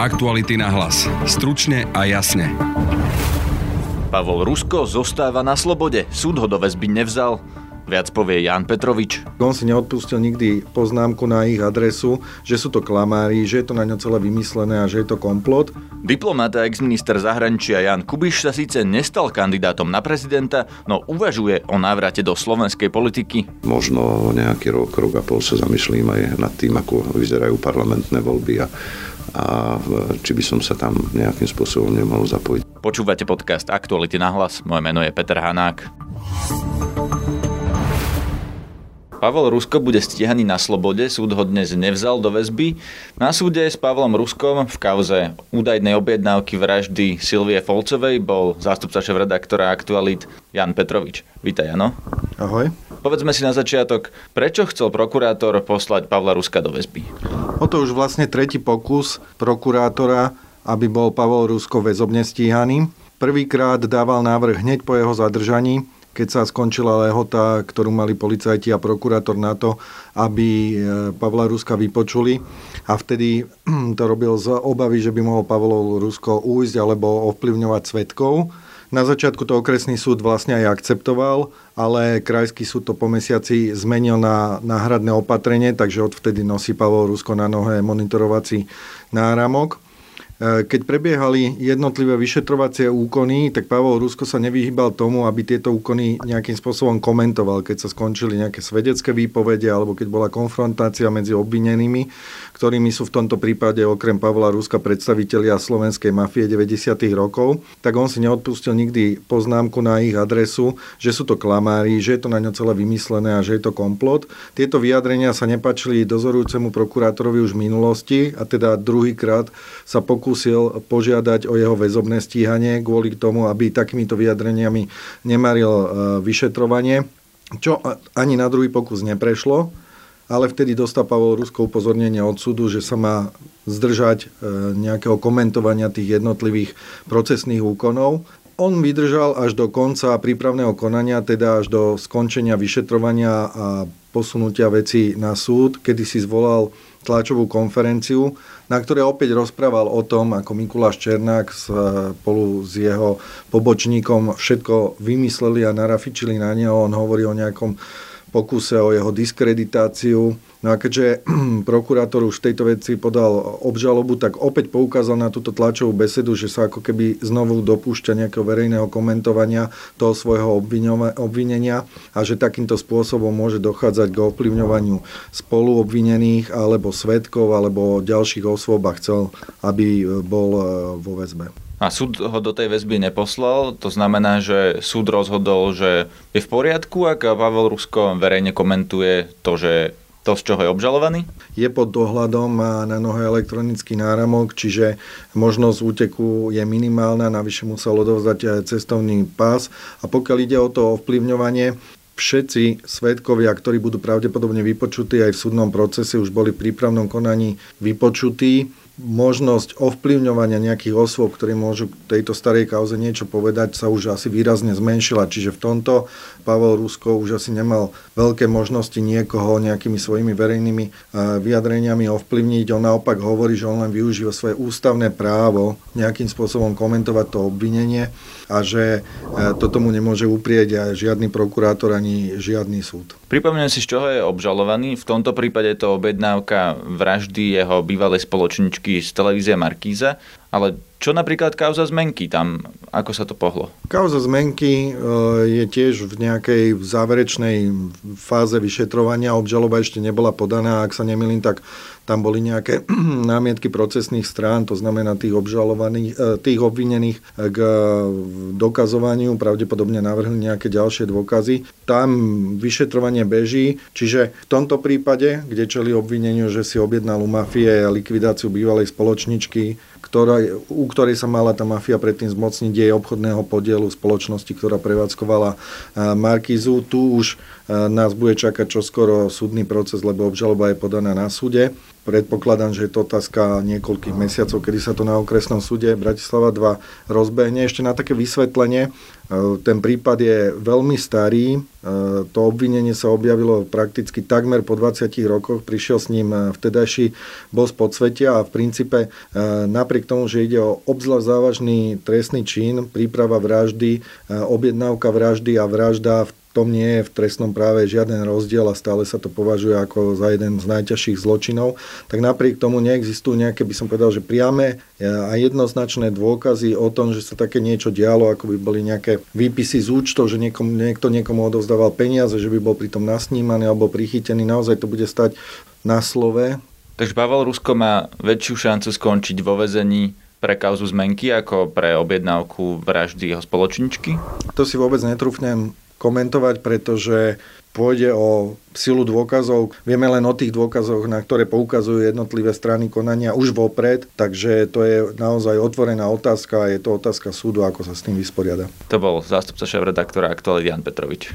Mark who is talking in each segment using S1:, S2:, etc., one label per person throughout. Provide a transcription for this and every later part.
S1: Aktuality na hlas. Stručne a jasne.
S2: Pavol Rusko zostáva na slobode. Súd ho do väzby nevzal. Viac povie Jan Petrovič.
S3: On si neodpustil nikdy poznámku na ich adresu, že sú to klamári, že je to na ňo celé vymyslené a že je to komplot.
S2: Diplomat a exminister zahraničia Jan Kubiš sa síce nestal kandidátom na prezidenta, no uvažuje o návrate do slovenskej politiky.
S4: Možno nejaký rok, rok a pol sa zamyslím aj nad tým, ako vyzerajú parlamentné voľby a a či by som sa tam nejakým spôsobom nemohol zapojiť.
S2: Počúvate podcast Aktuality na hlas. Moje meno je Peter Hanák. Pavel Rusko bude stíhaný na slobode, súd ho dnes nevzal do väzby. Na súde s Pavlom Ruskom v kauze údajnej objednávky vraždy Silvie Folcovej bol zástupca šéf-redaktora Aktualit Jan Petrovič. Vítaj, Jano.
S3: Ahoj.
S2: Povedzme si na začiatok, prečo chcel prokurátor poslať Pavla Ruska do väzby?
S3: O to už vlastne tretí pokus prokurátora, aby bol Pavol Rusko väzobne stíhaný. Prvýkrát dával návrh hneď po jeho zadržaní, keď sa skončila lehota, ktorú mali policajti a prokurátor na to, aby e, Pavla Ruska vypočuli. A vtedy to robil z obavy, že by mohol Pavol Rusko újsť alebo ovplyvňovať svetkov. Na začiatku to okresný súd vlastne aj akceptoval, ale krajský súd to po mesiaci zmenil na náhradné opatrenie, takže odvtedy nosí Pavol Rusko na nohe monitorovací náramok. E, keď prebiehali jednotlivé vyšetrovacie úkony, tak Pavol Rusko sa nevyhýbal tomu, aby tieto úkony nejakým spôsobom komentoval, keď sa skončili nejaké svedecké výpovede alebo keď bola konfrontácia medzi obvinenými, ktorými sú v tomto prípade okrem Pavla Ruska predstavitelia slovenskej mafie 90. rokov, tak on si neodpustil nikdy poznámku na ich adresu, že sú to klamári, že je to na ňo celé vymyslené a že je to komplot. Tieto vyjadrenia sa nepačili dozorujúcemu prokurátorovi už v minulosti a teda druhýkrát sa pokúsil pokúsil požiadať o jeho väzobné stíhanie kvôli tomu, aby takýmito vyjadreniami nemaril e, vyšetrovanie, čo ani na druhý pokus neprešlo, ale vtedy dostal Pavol Rusko upozornenie od súdu, že sa má zdržať e, nejakého komentovania tých jednotlivých procesných úkonov. On vydržal až do konca prípravného konania, teda až do skončenia vyšetrovania a posunutia veci na súd, kedy si zvolal tlačovú konferenciu, na ktorej opäť rozprával o tom, ako Mikuláš Černák spolu s jeho pobočníkom všetko vymysleli a narafičili na neho. On hovorí o nejakom pokuse o jeho diskreditáciu. No a keďže prokurátor už v tejto veci podal obžalobu, tak opäť poukázal na túto tlačovú besedu, že sa ako keby znovu dopúšťa nejakého verejného komentovania toho svojho obvinenia a že takýmto spôsobom môže dochádzať k ovplyvňovaniu spoluobvinených alebo svetkov alebo ďalších osôb a chcel, aby bol e, vo väzbe.
S2: A súd ho do tej väzby neposlal, to znamená, že súd rozhodol, že je v poriadku, ak Pavel Rusko verejne komentuje to, že to, z čoho je obžalovaný?
S3: Je pod dohľadom, má na nohe elektronický náramok, čiže možnosť úteku je minimálna, navyše musel odovzdať cestovný pás. A pokiaľ ide o to ovplyvňovanie, všetci svetkovia, ktorí budú pravdepodobne vypočutí aj v súdnom procese, už boli v prípravnom konaní vypočutí možnosť ovplyvňovania nejakých osôb, ktorí môžu k tejto starej kauze niečo povedať, sa už asi výrazne zmenšila. Čiže v tomto Pavel Rusko už asi nemal veľké možnosti niekoho nejakými svojimi verejnými eh, vyjadreniami ovplyvniť. On naopak hovorí, že on len využíva svoje ústavné právo nejakým spôsobom komentovať to obvinenie a že eh, to tomu nemôže uprieť žiadny prokurátor ani žiadny súd.
S2: Pripomínam si, z čoho je obžalovaný. V tomto prípade to objednávka vraždy jeho bývalej spoločničky z televízie Markíza. Ale čo napríklad kauza zmenky tam, ako sa to pohlo?
S3: Kauza zmenky e, je tiež v nejakej záverečnej fáze vyšetrovania. Obžaloba ešte nebola podaná, ak sa nemýlim, tak tam boli nejaké námietky procesných strán, to znamená tých obžalovaných, e, tých obvinených k dokazovaniu, pravdepodobne navrhli nejaké ďalšie dôkazy. Tam vyšetrovanie beží, čiže v tomto prípade, kde čeli obvineniu, že si objednal u mafie likvidáciu bývalej spoločničky, ktorá, u ktorej sa mala tá mafia predtým zmocniť jej obchodného podielu spoločnosti, ktorá prevádzkovala Markizu. Tu už nás bude čakať čoskoro súdny proces, lebo obžaloba je podaná na súde. Predpokladám, že je to otázka niekoľkých mesiacov, kedy sa to na okresnom súde Bratislava 2 rozbehne. Ešte na také vysvetlenie, ten prípad je veľmi starý, to obvinenie sa objavilo prakticky takmer po 20 rokoch, prišiel s ním vtedajší bos podsvetia a v princípe napriek tomu, že ide o obzvlášť závažný trestný čin, príprava vraždy, objednávka vraždy a vražda v tom nie je v trestnom práve žiaden rozdiel a stále sa to považuje ako za jeden z najťažších zločinov, tak napriek tomu neexistujú nejaké, by som povedal, že priame a jednoznačné dôkazy o tom, že sa také niečo dialo, ako by boli nejaké výpisy z účtov, že niekom, niekto niekomu odovzdával peniaze, že by bol pritom nasnímaný alebo prichytený. Naozaj to bude stať na slove.
S2: Takže Pavel Rusko má väčšiu šancu skončiť vo vezení pre kauzu zmenky ako pre objednávku vraždy jeho spoločničky?
S3: To si vôbec netrúfnem komentovať, pretože pôjde o silu dôkazov. Vieme len o tých dôkazoch, na ktoré poukazujú jednotlivé strany konania už vopred, takže to je naozaj otvorená otázka a je to otázka súdu, ako sa s tým vysporiada.
S2: To bol zástupca šéf-redaktora aktuálne Jan Petrovič.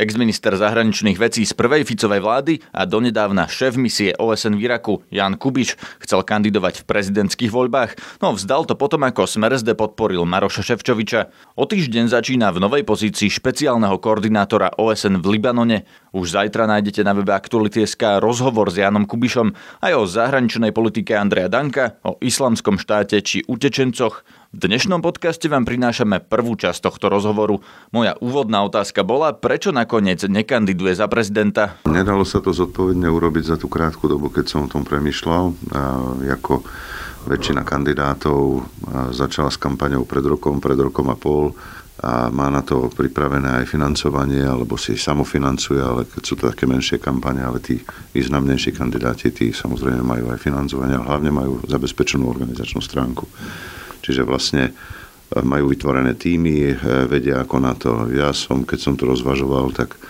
S2: Exminister zahraničných vecí z prvej Ficovej vlády a donedávna šéf misie OSN v Iraku Jan Kubiš chcel kandidovať v prezidentských voľbách, no vzdal to potom ako Smer SD podporil Maroša Ševčoviča. O týždeň začína v novej pozícii špeciálneho koordinátora OSN v Libanone. Už zajtra nájdete na webe Aktuality.sk rozhovor s Janom Kubišom aj o zahraničnej politike Andreja Danka, o islamskom štáte či utečencoch. V dnešnom podcaste vám prinášame prvú časť tohto rozhovoru. Moja úvodná otázka bola, prečo nakoniec nekandiduje za prezidenta?
S4: Nedalo sa to zodpovedne urobiť za tú krátku dobu, keď som o tom premyšľal. Ako väčšina kandidátov začala s kampaňou pred rokom, pred rokom a pol a má na to pripravené aj financovanie, alebo si samofinancuje, ale keď sú to také menšie kampane, ale tí významnejší kandidáti, tí samozrejme majú aj financovanie, ale hlavne majú zabezpečenú organizačnú stránku. Čiže vlastne e, majú vytvorené týmy, e, vedia ako na to. Ja som, keď som to rozvažoval, tak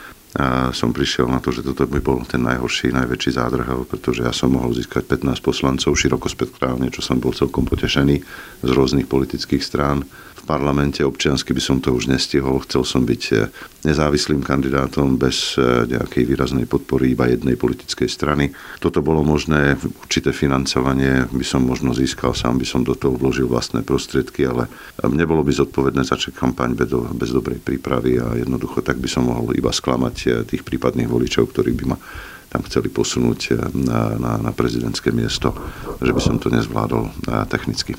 S4: som prišiel na to, že toto by bol ten najhorší, najväčší zádrhel, pretože ja som mohol získať 15 poslancov širokospektrálne, čo som bol celkom potešený z rôznych politických strán v parlamente občiansky by som to už nestihol. Chcel som byť eh, nezávislým kandidátom bez eh, nejakej výraznej podpory iba jednej politickej strany. Toto bolo možné, určité financovanie by som možno získal, sám by som do toho vložil vlastné prostriedky, ale eh, nebolo by zodpovedné začať kampaň bez, dobrej prípravy a jednoducho tak by som mohol iba sklamať tých prípadných voličov, ktorí by ma tam chceli posunúť na, na, na prezidentské miesto, že by som to nezvládol technicky.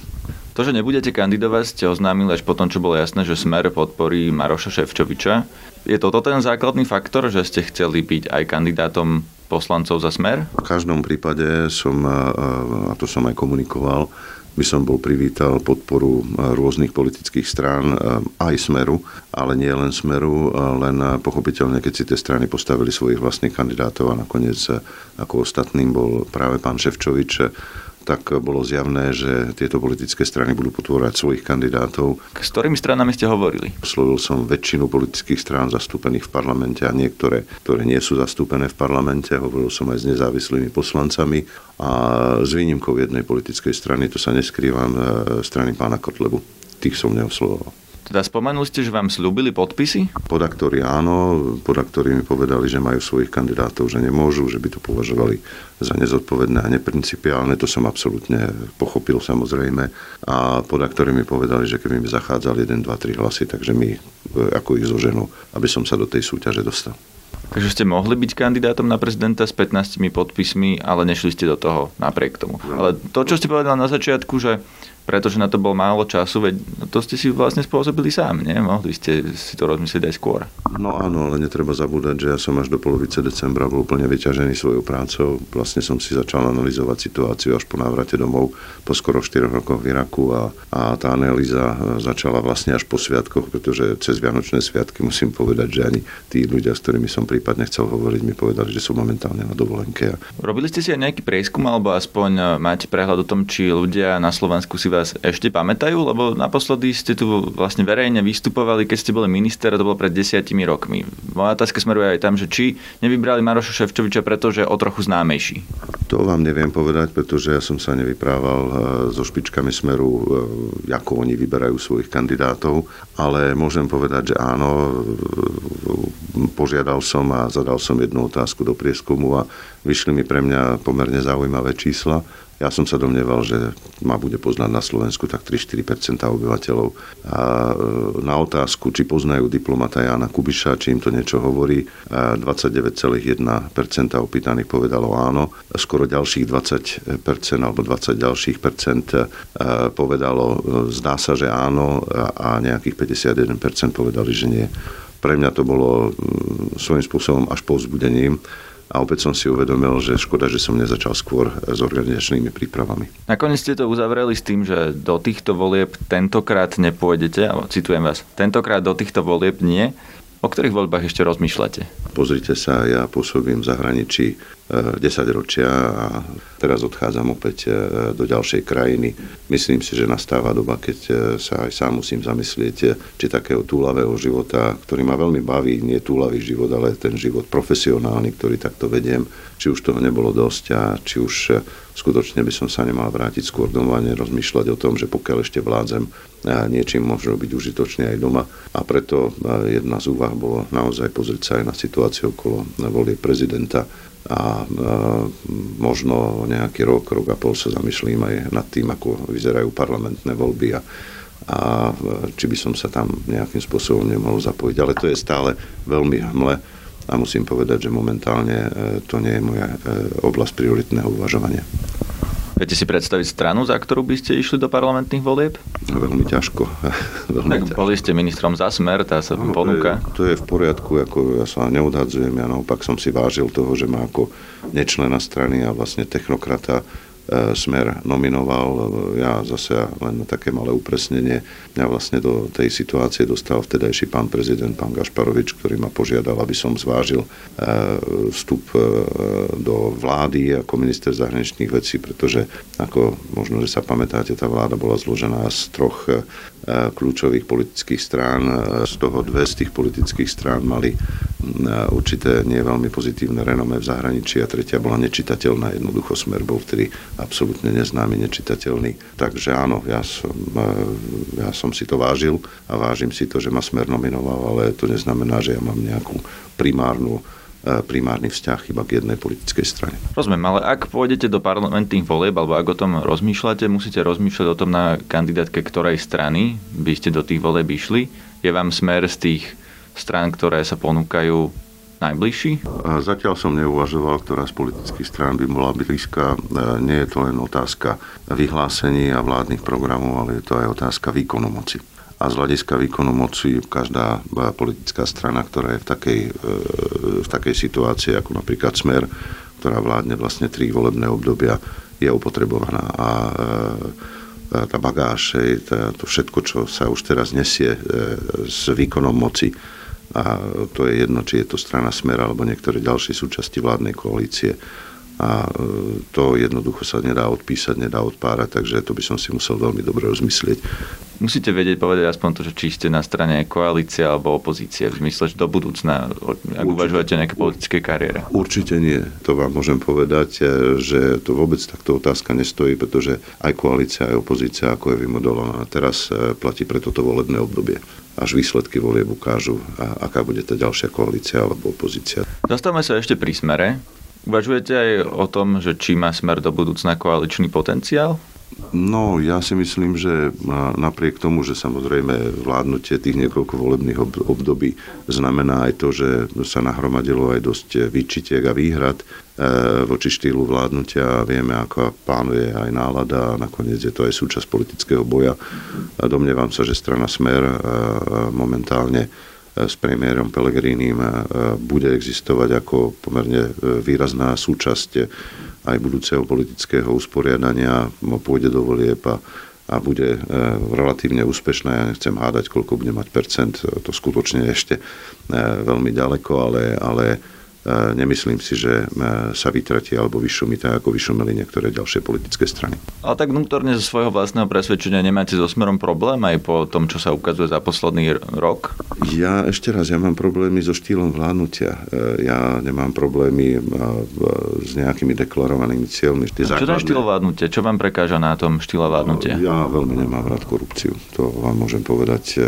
S2: To, že nebudete kandidovať, ste oznámili až potom, čo bolo jasné, že Smer podporí Maroša Ševčoviča. Je toto ten základný faktor, že ste chceli byť aj kandidátom poslancov za Smer?
S4: V každom prípade som, a to som aj komunikoval, by som bol privítal podporu rôznych politických strán, aj Smeru, ale nie len Smeru, len pochopiteľne, keď si tie strany postavili svojich vlastných kandidátov a nakoniec ako ostatným bol práve pán Ševčovič, tak bolo zjavné, že tieto politické strany budú potvorať svojich kandidátov.
S2: S ktorými stranami ste hovorili?
S4: Slovil som väčšinu politických strán zastúpených v parlamente a niektoré, ktoré nie sú zastúpené v parlamente. Hovoril som aj s nezávislými poslancami a s výnimkou jednej politickej strany, to sa neskrývam, e, strany pána Kotlebu. Tých som neoslovoval.
S2: Teda spomenuli ste, že vám slúbili podpisy?
S4: Podaktori áno, podaktori mi povedali, že majú svojich kandidátov, že nemôžu, že by to považovali za nezodpovedné a neprincipiálne. To som absolútne pochopil samozrejme. A podaktori mi povedali, že keby mi zachádzali 1, 2, 3 hlasy, takže mi e, ako ich zoženú, aby som sa do tej súťaže dostal.
S2: Takže ste mohli byť kandidátom na prezidenta s 15 podpismi, ale nešli ste do toho napriek tomu. Ale to, čo ste povedali na začiatku, že pretože na to bol málo času, veď to ste si vlastne spôsobili sám, nie? Mohli ste si to rozmyslieť aj skôr.
S4: No áno, ale netreba zabúdať, že ja som až do polovice decembra bol úplne vyťažený svojou prácou. Vlastne som si začal analyzovať situáciu až po návrate domov po skoro 4 rokoch v Iraku a, a tá analýza začala vlastne až po sviatkoch, pretože cez Vianočné sviatky musím povedať, že ani tí ľudia, s ktorými som prípadne chcel hovoriť, mi povedali, že sú momentálne na dovolenke.
S2: Robili ste si aj nejaký prieskum alebo aspoň máte prehľad o tom, či ľudia na Slovensku si vás ešte pamätajú? Lebo naposledy ste tu vlastne verejne vystupovali, keď ste boli minister, to bolo pred desiatimi rokmi. Moja otázka smeruje aj tam, že či nevybrali Maroša Ševčoviča, pretože je o trochu známejší.
S4: To vám neviem povedať, pretože ja som sa nevyprával e, so špičkami smeru, e, ako oni vyberajú svojich kandidátov, ale môžem povedať, že áno, požiadal som a zadal som jednu otázku do prieskumu a vyšli mi pre mňa pomerne zaujímavé čísla. Ja som sa domnieval, že ma bude poznať na Slovensku tak 3-4% obyvateľov. A e, na otázku, či poznajú diplomata Jana Kubiša, či im to niečo hovorí, 29,1% opýtaných povedalo áno. Skoro ďalších 20% alebo 20 ďalších percent e, povedalo, e, zdá sa, že áno a nejakých 51% povedali, že nie. Pre mňa to bolo svojím spôsobom až povzbudením a opäť som si uvedomil, že škoda, že som nezačal skôr s organizačnými prípravami.
S2: Nakoniec ste to uzavreli s tým, že do týchto volieb tentokrát nepôjdete, alebo citujem vás, tentokrát do týchto volieb nie. O ktorých voľbách ešte rozmýšľate?
S4: Pozrite sa, ja pôsobím v zahraničí 10 e, ročia a teraz odchádzam opäť e, do ďalšej krajiny. Myslím si, že nastáva doba, keď e, sa aj sám musím zamyslieť, či takého túlavého života, ktorý ma veľmi baví, nie túlavý život, ale ten život profesionálny, ktorý takto vediem, či už toho nebolo dosť a či už skutočne by som sa nemal vrátiť skôr domov a rozmýšľať o tom, že pokiaľ ešte vládzem, niečím možno byť užitočný aj doma. A preto jedna z úvah bolo naozaj pozrieť sa aj na situáciu okolo volie prezidenta a možno nejaký rok, rok a pol sa zamyslím aj nad tým, ako vyzerajú parlamentné voľby a, a či by som sa tam nejakým spôsobom nemohol zapojiť. Ale to je stále veľmi hmle a musím povedať, že momentálne e, to nie je moja e, oblasť prioritného uvažovania.
S2: Viete si predstaviť stranu, za ktorú by ste išli do parlamentných volieb?
S4: Veľmi ťažko.
S2: veľmi tak ťažko. boli ste ministrom za smer, tá sa no, ponúka.
S4: To je, to je v poriadku, ako ja sa neodhadzujem, ja naopak som si vážil toho, že ma ako nečlena strany a vlastne technokrata E, smer nominoval. Ja zase len také malé upresnenie. Ja vlastne do tej situácie dostal vtedajší pán prezident, pán Gašparovič, ktorý ma požiadal, aby som zvážil e, vstup e, do vlády ako minister zahraničných vecí, pretože ako možno, že sa pamätáte, tá vláda bola zložená z troch kľúčových politických strán. Z toho dve z tých politických strán mali určité nie veľmi pozitívne renome v zahraničí a tretia bola nečitateľná. Jednoducho smer bol vtedy absolútne neznámy, nečitateľný. Takže áno, ja som, ja som si to vážil a vážim si to, že ma smer nominoval, ale to neznamená, že ja mám nejakú primárnu primárny vzťah iba k jednej politickej strane.
S2: Rozumiem, ale ak pôjdete do parlamentných volieb, alebo ak o tom rozmýšľate, musíte rozmýšľať o tom na kandidátke ktorej strany by ste do tých volieb išli. Je vám smer z tých strán, ktoré sa ponúkajú najbližší?
S4: Zatiaľ som neuvažoval, ktorá z politických strán by bola blízka. E, nie je to len otázka vyhlásení a vládnych programov, ale je to aj otázka výkonu moci. A z hľadiska výkonu moci každá politická strana, ktorá je v takej, e, v takej situácii, ako napríklad Smer, ktorá vládne vlastne tri volebné obdobia, je opotrebovaná. A e, tá bagáž, to všetko, čo sa už teraz nesie s výkonom moci, a to je jedno, či je to strana Smer alebo niektoré ďalšie súčasti vládnej koalície a e, to jednoducho sa nedá odpísať, nedá odpárať, takže to by som si musel veľmi dobre rozmyslieť.
S2: Musíte vedieť povedať aspoň to, že či ste na strane koalície alebo opozície, v zmysle, že do budúcna, ak Určite. uvažujete nejaké politické kariére.
S4: Určite nie. To vám môžem povedať, e, že to vôbec takto otázka nestojí, pretože aj koalícia, aj opozícia, ako je vymodelovaná teraz, e, platí pre toto volebné obdobie až výsledky volieb ukážu, a aká bude tá ďalšia koalícia alebo opozícia.
S2: Zastavme sa ešte pri smere. Uvažujete aj o tom, že či má smer do budúcna koaličný potenciál?
S4: No, ja si myslím, že napriek tomu, že samozrejme vládnutie tých niekoľko volebných období znamená aj to, že sa nahromadilo aj dosť výčitiek a výhrad e, voči štýlu vládnutia. Vieme, ako pánuje aj nálada a nakoniec je to aj súčasť politického boja. Domnievam sa, že strana Smer e, momentálne e, s premiérom Pelegrínim bude existovať ako pomerne výrazná súčasť aj budúceho politického usporiadania pôjde do volieb a, a bude e, relatívne úspešná. Ja nechcem hádať, koľko bude mať percent, to skutočne ešte e, veľmi ďaleko, ale, ale nemyslím si, že sa vytratí alebo vyšumí tak, ako vyšumeli niektoré ďalšie politické strany.
S2: Ale tak vnútorne zo svojho vlastného presvedčenia nemáte so smerom problém aj po tom, čo sa ukazuje za posledný rok?
S4: Ja ešte raz, ja mám problémy so štýlom vládnutia. Ja nemám problémy s nejakými deklarovanými cieľmi.
S2: Čo základné... štýl vládnutia? Čo vám prekáža na tom štýle vládnutia?
S4: Ja veľmi nemám rád korupciu. To vám môžem povedať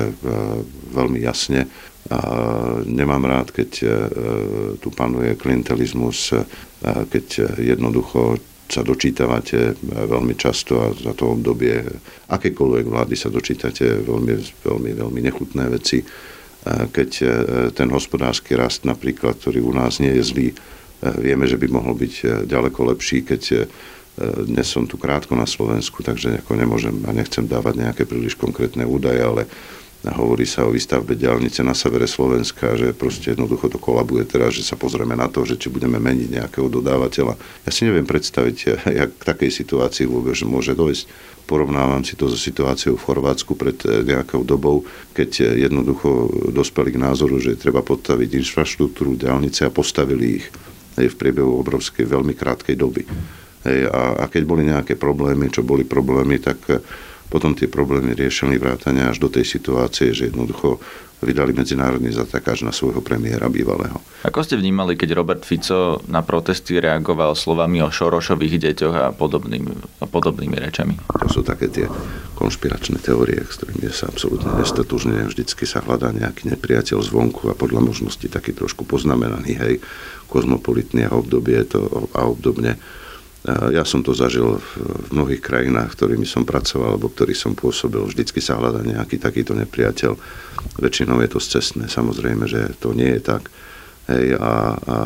S4: veľmi jasne. A nemám rád, keď e, tu panuje klientelizmus, e, keď jednoducho sa dočítavate veľmi často a za to obdobie akékoľvek vlády sa dočítate veľmi, veľmi, veľmi nechutné veci. Keď e, ten hospodársky rast napríklad, ktorý u nás nie je zlý, vieme, že by mohol byť ďaleko lepší, keď dnes som tu krátko na Slovensku, takže nemôžem a nechcem dávať nejaké príliš konkrétne údaje, ale Hovorí sa o výstavbe diálnice na severe Slovenska, že proste jednoducho to kolabuje teraz, že sa pozrieme na to, že či budeme meniť nejakého dodávateľa. Ja si neviem predstaviť, jak k takej situácii vôbec môže dojsť. Porovnávam si to so situáciou v Chorvátsku pred eh, nejakou dobou, keď eh, jednoducho dospeli k názoru, že treba podstaviť infraštruktúru, diálnice a postavili ich v priebehu obrovskej, veľmi krátkej doby. a, a keď boli nejaké problémy, čo boli problémy, tak eh, potom tie problémy riešili vrátane až do tej situácie, že jednoducho vydali medzinárodný zatáž na svojho premiéra bývalého.
S2: Ako ste vnímali, keď Robert Fico na protesty reagoval slovami o Šorošových deťoch a podobnými, a podobnými rečami?
S4: To sú také tie konšpiračné teórie, s ktorými sa absolútne nestatožne. Vždycky sa hľadá nejaký nepriateľ zvonku a podľa možnosti taký trošku poznamenaný, hej, kozmopolitný a obdobie to a obdobne ja som to zažil v mnohých krajinách, ktorými som pracoval alebo ktorých som pôsobil. Vždycky sa hľadá nejaký takýto nepriateľ. Väčšinou je to cestné. Samozrejme, že to nie je tak. Hej, a, a,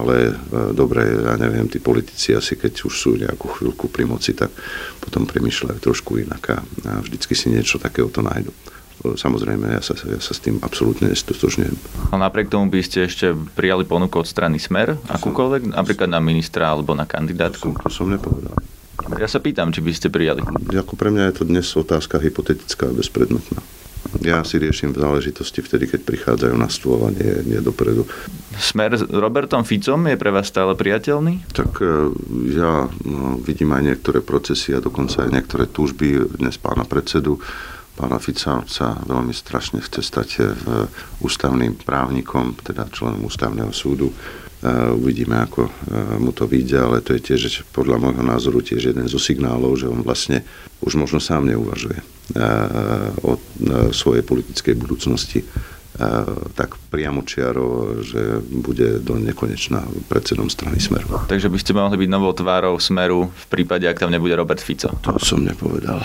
S4: ale e, dobre, ja neviem, tí politici asi keď už sú nejakú chvíľku pri moci, tak potom premyšľajú trošku inak a, a vždycky si niečo takéhoto nájdu samozrejme, ja sa, ja sa s tým absolútne nestotožňujem.
S2: A napriek tomu by ste ešte prijali ponuku od strany Smer, akúkoľvek, napríklad na ministra alebo na kandidátku?
S4: To som, to som nepovedal.
S2: Ja sa pýtam, či by ste prijali.
S4: Ako pre mňa je to dnes otázka hypotetická a bezpredmetná. Ja si riešim v záležitosti vtedy, keď prichádzajú na stôl a nie, nie dopredu.
S2: Smer s Robertom Ficom je pre vás stále priateľný?
S4: Tak e, ja no, vidím aj niektoré procesy a dokonca aj niektoré túžby dnes pána predsedu pána Fica sa veľmi strašne chce stať ústavným právnikom, teda členom ústavného súdu. Eh, uvidíme, ako eh, mu to vyjde, ale to je tiež podľa môjho názoru tiež jeden zo signálov, že on vlastne už možno sám neuvažuje o svojej politickej budúcnosti tak priamo čiaro, že bude do nekonečná predsedom strany Smeru.
S2: Takže by ste mohli byť novou tvárou Smeru v prípade, ak tam nebude Robert Fico?
S4: To som nepovedal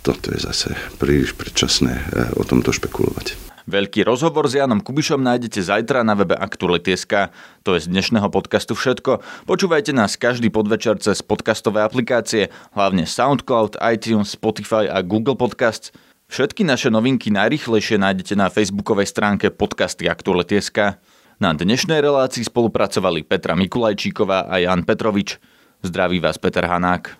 S4: toto je zase príliš predčasné eh, o tomto špekulovať.
S2: Veľký rozhovor s Janom Kubišom nájdete zajtra na webe Aktuality.sk. To je z dnešného podcastu všetko. Počúvajte nás každý podvečer cez podcastové aplikácie, hlavne SoundCloud, iTunes, Spotify a Google Podcasts. Všetky naše novinky najrychlejšie nájdete na facebookovej stránke podcasty Aktuality.sk. Na dnešnej relácii spolupracovali Petra Mikulajčíková a Jan Petrovič. Zdraví vás Peter Hanák.